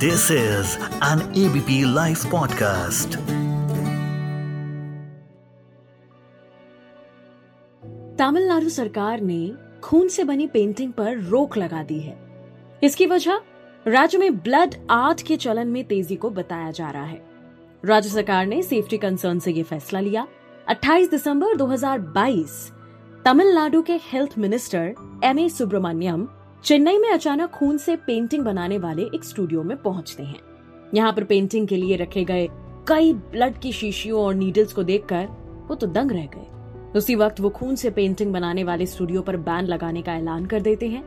This is an ABP live podcast Tamil Nadu सरकार ने खून से बनी पेंटिंग पर रोक लगा दी है। इसकी वजह राज्य में ब्लड आर्ट के चलन में तेज़ी को बताया जा रहा है। राज्य सरकार ने सेफ्टी कंसर्न से ये फैसला लिया। 28 दिसंबर 2022 तमिलनाडु के health minister M A Subramanian Chennai में अचानक खून से पेंटिंग बनाने वाले एक स्टूडियो में पहुँचते हैं। यहाँ पर पेंटिंग के लिए रखे गए कई ब्लड की शीशियों और नीडल्स को देखकर वो तो दंग रह गए। उसी वक्त वो खून से पेंटिंग बनाने वाले स्टूडियो पर बैन लगाने का ऐलान कर देते हैं।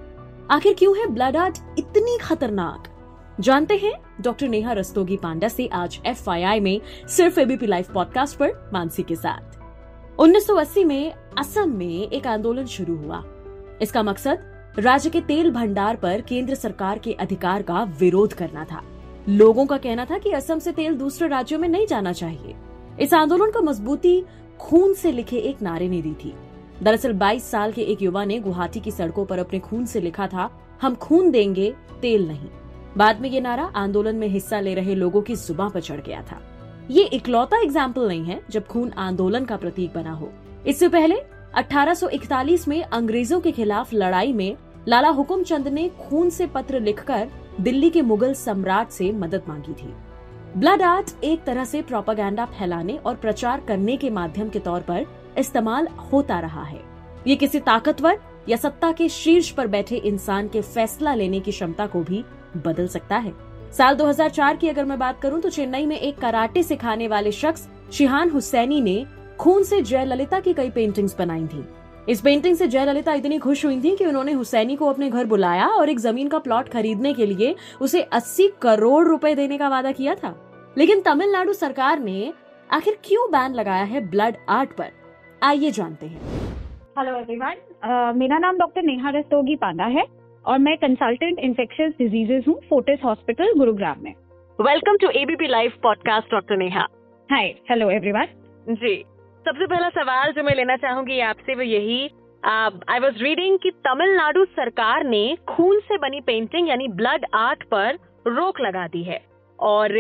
आखिर क्यों है ब्लड आर्ट इतनी खतरनाक? जानते हैं, डॉक्टर नेहा रस्तोगी पांडा से आज एफआईआई में सिर्फ़ एबीपी लाइव पॉडकास्ट पर मानसी के साथ। 1980 में असम में एक आंदोलन शुरू हुआ। इसका मकसद राज्य के तेल भंडार पर केंद्र सरकार के अधिकार का विरोध करना था। लोगों का कहना था कि असम से तेल दूसरे राज्यों में नहीं जाना चाहिए। इस आंदोलन को मजबूती खून से लिखे एक नारे ने दी थी। दरअसल 22 साल के एक युवा ने गुवाहाटी की सड़कों पर अपने खून से लिखा था, हम खून देंगे, तेल नहीं। बाद में ये नारा आंदोलन में हिस्सा ले रहे लोगों की जुबा पर चढ़ गया था। ये इकलौता एग्ज़ाम्पल नहीं है जब खून आंदोलन का प्रतीक बना हो। इससे पहले 1841 में अंग्रेज़ों के खिलाफ लड़ाई में लाला हुकुम चंद ने खून से पत्र लिखकर दिल्ली के मुगल सम्राट से मदद मांगी थी। ब्लड आर्ट एक तरह से प्रोपागेंडा फैलाने और प्रचार करने के माध्यम के तौर पर इस्तेमाल होता रहा है। ये किसी ताकतवर या सत्ता के शीर्ष पर बैठे इंसान के फैसला लेने की क्षमता को भी बदल सकता है। साल 2004 की अगर मैं बात करूँ तो चेन्नई में एक कराटे सिखाने वाले शख्स शिहान हुसैनी ने खून से जयललिता की कई पेंटिंग्स बनाई थी। इस पेंटिंग से जयललिता इतनी खुश हुई थी कि उन्होंने हुसैनी को अपने घर बुलाया और एक ज़मीन का प्लॉट खरीदने के लिए उसे 80 करोड़ रुपए देने का वादा किया था। लेकिन तमिलनाडु सरकार ने आखिर क्यों बैन लगाया है ब्लड आर्ट पर? आइए जानते हैं। हेलो एवरीवन मेरा नाम डॉक्टर नेहा रस्तोगी पांडा है और मैं कंसल्टेंट इन्फेक्शियस डिजीजेस हूँ फोर्टिस हॉस्पिटल गुरुग्राम में। Welcome to ABP live podcast doctor Neha. Hi hello everyone ji. सबसे पहला सवाल जो मैं लेना चाहूँगी आपसे वो यही आई वॉज़ रीडिंग कि तमिलनाडु सरकार ने खून से बनी पेंटिंग यानी ब्लड आर्ट पर रोक लगा दी है। और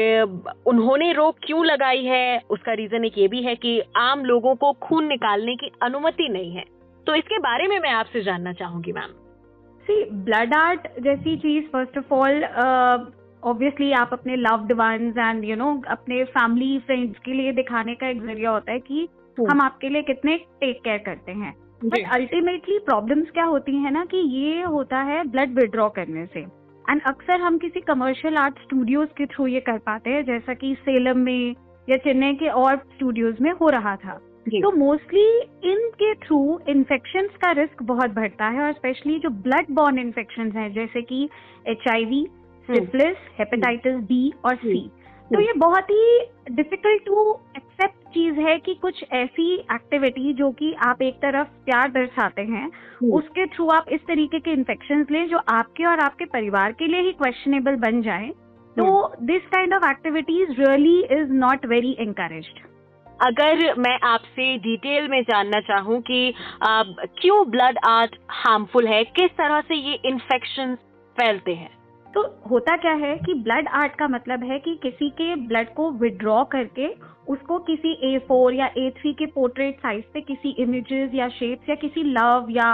उन्होंने रोक क्यों लगाई है? उसका रीजन एक ये भी है कि आम लोगों को खून निकालने की अनुमति नहीं है। तो इसके बारे में मैं आपसे जानना चाहूँगी मैम सी ब्लड आर्ट जैसी चीज़ फ़र्स्ट ऑफ़ ऑल ऑब्वियसली आप अपने loved ones and you know अपने फैमिली फ्रेंड्स के लिए दिखाने का एक ज़रिया होता है कि। हम आपके लिए कितने टेक केयर करते हैं। बट अल्टीमेटली प्रॉब्लम्स क्या होती है ना कि ये होता है ब्लड विड्रॉ करने से। एंड अक्सर हम किसी कमर्शियल आर्ट स्टूडियोज के थ्रू ये कर पाते हैं जैसा कि सेलम में या चेन्नई के और स्टूडियोज में हो रहा था। तो मोस्टली इनके थ्रू इन्फेक्शन का रिस्क बहुत बढ़ता है और स्पेशली जो ब्लड बॉर्न इन्फेक्शन है जैसे कि H I V syphilis hepatitis B और सी तो ये बहुत ही डिफ़िकल्ट टू एक्सेप्ट चीज़ है कि कुछ ऐसी एक्टिविटी जो कि आप एक तरफ़ प्यार दर्शाते हैं हम्म। उसके थ्रू आप इस तरीके के इन्फेक्शन लें जो आपके और आपके परिवार के लिए ही क्वेश्चनेबल बन जाए तो this kind of activities really is not very encouraged अगर मैं आपसे डिटेल में जानना चाहूँ कि क्यों ब्लड आर्ट हार्मफुल है किस तरह से ये इन्फेक्शन फैलते हैं? तो होता क्या है कि ब्लड आर्ट का मतलब है कि किसी के ब्लड को विड्रॉ करके उसको किसी ए फोर या ए थ्री के पोर्ट्रेट साइज़ पे किसी इमेजेस या शेप्स या किसी लव या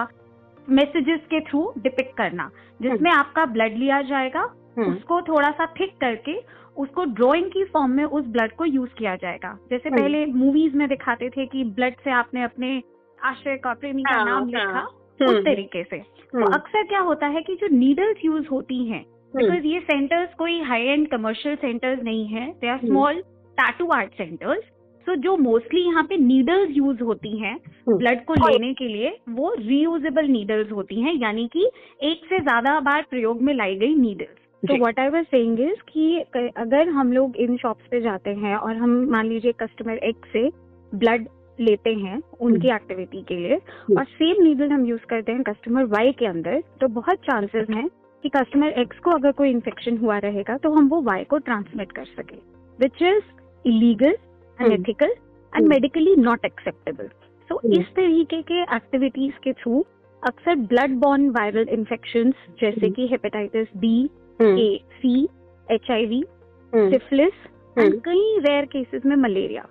मैसेजेस के थ्रू डिपिक्ट करना जिसमें हम्म। आपका ब्लड लिया जाएगा हम्म। उसको थोड़ा सा थिक करके उसको ड्राइंग की फॉर्म में उस ब्लड को यूज़ किया जाएगा जैसे हम्म। पहले मूवीज़ में दिखाते थे कि ब्लड से आपने अपने आश्रय का प्रेमी का हाँ, नाम लिखा हाँ। उस तरीके से तो अक्सर क्या होता है कि जो नीडल्स यूज़ होती हैं बिकॉज़ hmm. ये सेंटर्स कोई हाई एंड कमर्शियल सेंटर्स नहीं है. They are small tattoo art centres so जो मोस्टली यहाँ पे नीडल्स यूज़ होती हैं ब्लड hmm. को लेने के लिए वो रीयूजेबल नीडल्स होती हैं. यानी कि एक से ज़्यादा बार प्रयोग में लाई गई नीडल्स तो what I was saying is कि अगर हम लोग इन शॉप्स पे जाते हैं और हम मान लीजिए कस्टमर एक्स से ब्लड लेते हैं उनकी एक्टिविटी hmm. के लिए और सेम नीडल हम यूज़ करते हैं कस्टमर वाई के अंदर तो बहुत चांसेस हैं कि कस्टमर एक्स को अगर कोई इन्फेक्शन हुआ रहेगा तो हम वो वाई को ट्रांसमिट कर सके which is illegal unethical and medically not acceptable so इस तरीके के एक्टिविटीज़ के थ्रू अक्सर ब्लड बॉर्न वायरल इन्फेक्शन जैसे hmm. कि hepatitis B A C H I V hmm, syphilis hmm. And कई रेयर केसेस में मलेरिया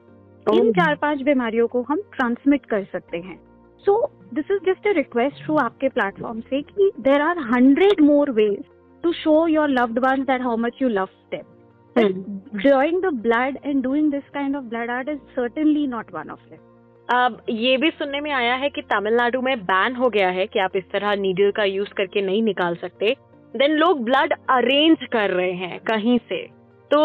इन चार पाँच बीमारियों को हम ट्रांसमिट कर सकते हैं. So this is just a request through आपके प्लेटफॉर्म से कि there are hundred more ways to show your loved ones that how much you love them hmm. drawing the blood and doing this kind of blood art is certainly not one of अब ये भी सुनने में आया है कि तमिलनाडु में ban हो गया है कि आप इस तरह नीडल का यूज़ करके नहीं निकाल सकते। देन लोग ब्लड अरेंज कर रहे हैं कहीं से। तो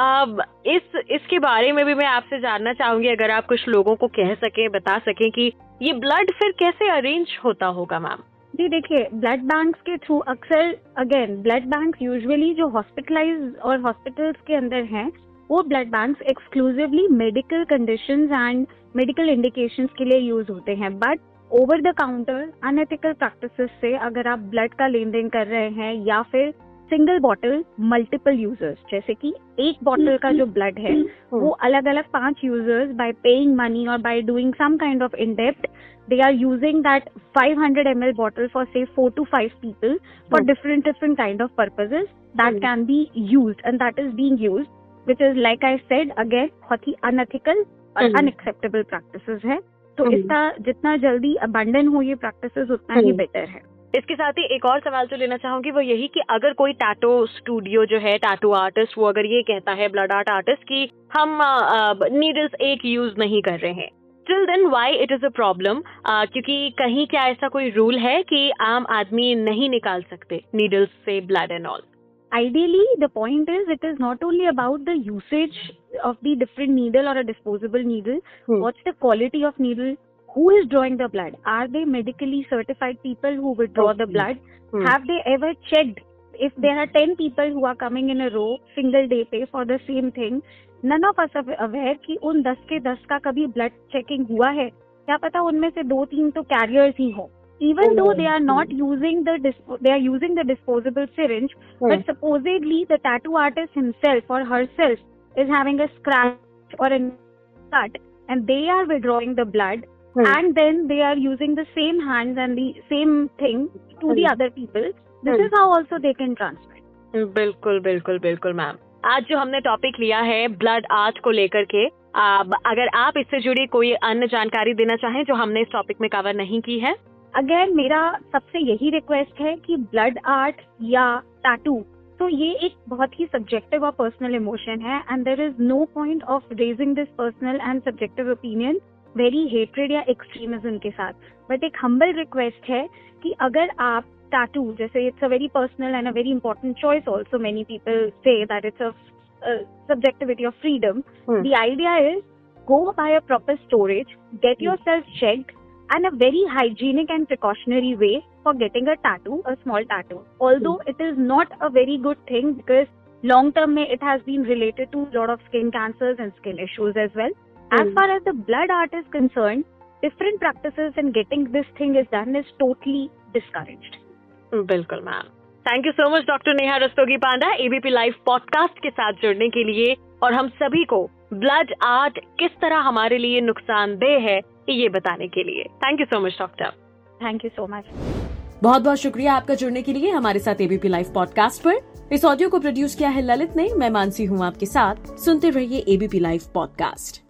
अब इस, इसके बारे में भी मैं आपसे जानना चाहूँगी, अगर आप कुछ लोगों को कह सके, बता सके कि ये ब्लड फिर कैसे अरेंज होता होगा मैम जी, देखिए ब्लड बैंक्स के थ्रू अक्सर अगेन ब्लड बैंक्स यूजुअली जो हॉस्पिटलाइज और हॉस्पिटल्स के अंदर हैं, वो blood banks exclusively medical condition and medical indication के लिए यूज़ होते हैं. But over the counter unethical practice से अगर आप ब्लड का लेन देन कर रहे हैं या फिर सिंगल बॉटल मल्टीपल यूज़र्स जैसे कि एक बॉटल का जो ब्लड है वो हम्म। अलग अलग पाँच यूज़र्स बाय पेइंग मनी और by doing some kind of in depth they are using that 500 hundred M L bottle for say four to five people for different different kind of purposes that can be use and that is being use which is like I said again बहुत ही unethical और unacceptable practice है। तो hmm. इसका जितना जल्दी abandon हो ये प्रैक्टिस उतना ही hmm. बेटर है। इसके साथ ही एक और सवाल जो लेना चाहूँगी वो यही कि अगर कोई टैटो स्टूडियो जो है टैटो आर्टिस्ट वो अगर ये कहता है ब्लड आर्ट आर्टिस्ट कि हम नीडल्स एक यूज़ नहीं कर रहे हैं। Till then why it is a problem क्योंकि कहीं क्या ऐसा कोई रूल है कि आम आदमी नहीं निकाल सकते नीडल्स से blood and all ideally the point is it is not only about the usage of the different needle or a disposable needle. Hmm. what's the quality of needle? who is drawing the blood are they medically certified people who will draw the Okay. blood Hmm. have they ever checked if there are 10 people who are coming in a row single day pay for the same thing none of us are aware कि उन 10 के 10 का कभी blood checking हुआ है क्या पता उनमें से दो तीन तो कैरियर्स ही हो even though they are not using the dispo- they are using the disposable syringe but supposedly the tattoo artist himself or herself is having a scratch or a cut and they are withdrawing the blood Hmm. and then they are using the same hands and the same thing to the Hmm. other people this Hmm. is how also they can transmit बिल्कुल बिल्कुल बिल्कुल ma'am आज जो हमने topic लिया है blood art को लेकर के अब अगर आप इससे जुड़ी कोई अन्य जानकारी देना चाहें जो हमने इस टॉपिक में कवर नहीं की है अगेन मेरा सबसे यही रिक्वेस्ट है कि ब्लड आर्ट या टैटू तो ये एक बहुत ही सब्जेक्टिव और पर्सनल इमोशन है and there is no point of raising this personal and subjective opinion very hatred या एक्सट्रीमिज्म के साथ। बट एक हम्बल रिक्वेस्ट है कि अगर आप टाटू जैसे it's a very personal and a very important choice also many people say that it's a subjectivity of freedom the idea is go by a proper storage get your self check and a very hygienic and precautionary way for getting a tattoo a small tattoo although it is not a very good thing because long term में it has been related to lot of skin cancers and skin issues as well As Hmm. far as the blood art is concerned, different practices in getting this thing is done is totally discouraged. बिल्कुल ma'am thank you so much doctor Neha Rastogi Panda ABP live podcast के साथ जुड़ने के लिए और हम सभी को ब्लड आर्ट किस तरह हमारे लिए नुकसानदेह है ये बताने के लिए. Thank you so much doctor thank you so much बहुत बहुत शुक्रिया आपका जुड़ने के लिए हमारे साथ एबीपी लाइव पॉडकास्ट पर. इस ऑडियो को प्रोड्यूस किया है ललित ने. मैं मानसी हूँ आपके साथ. सुनते रहिए ABP live podcast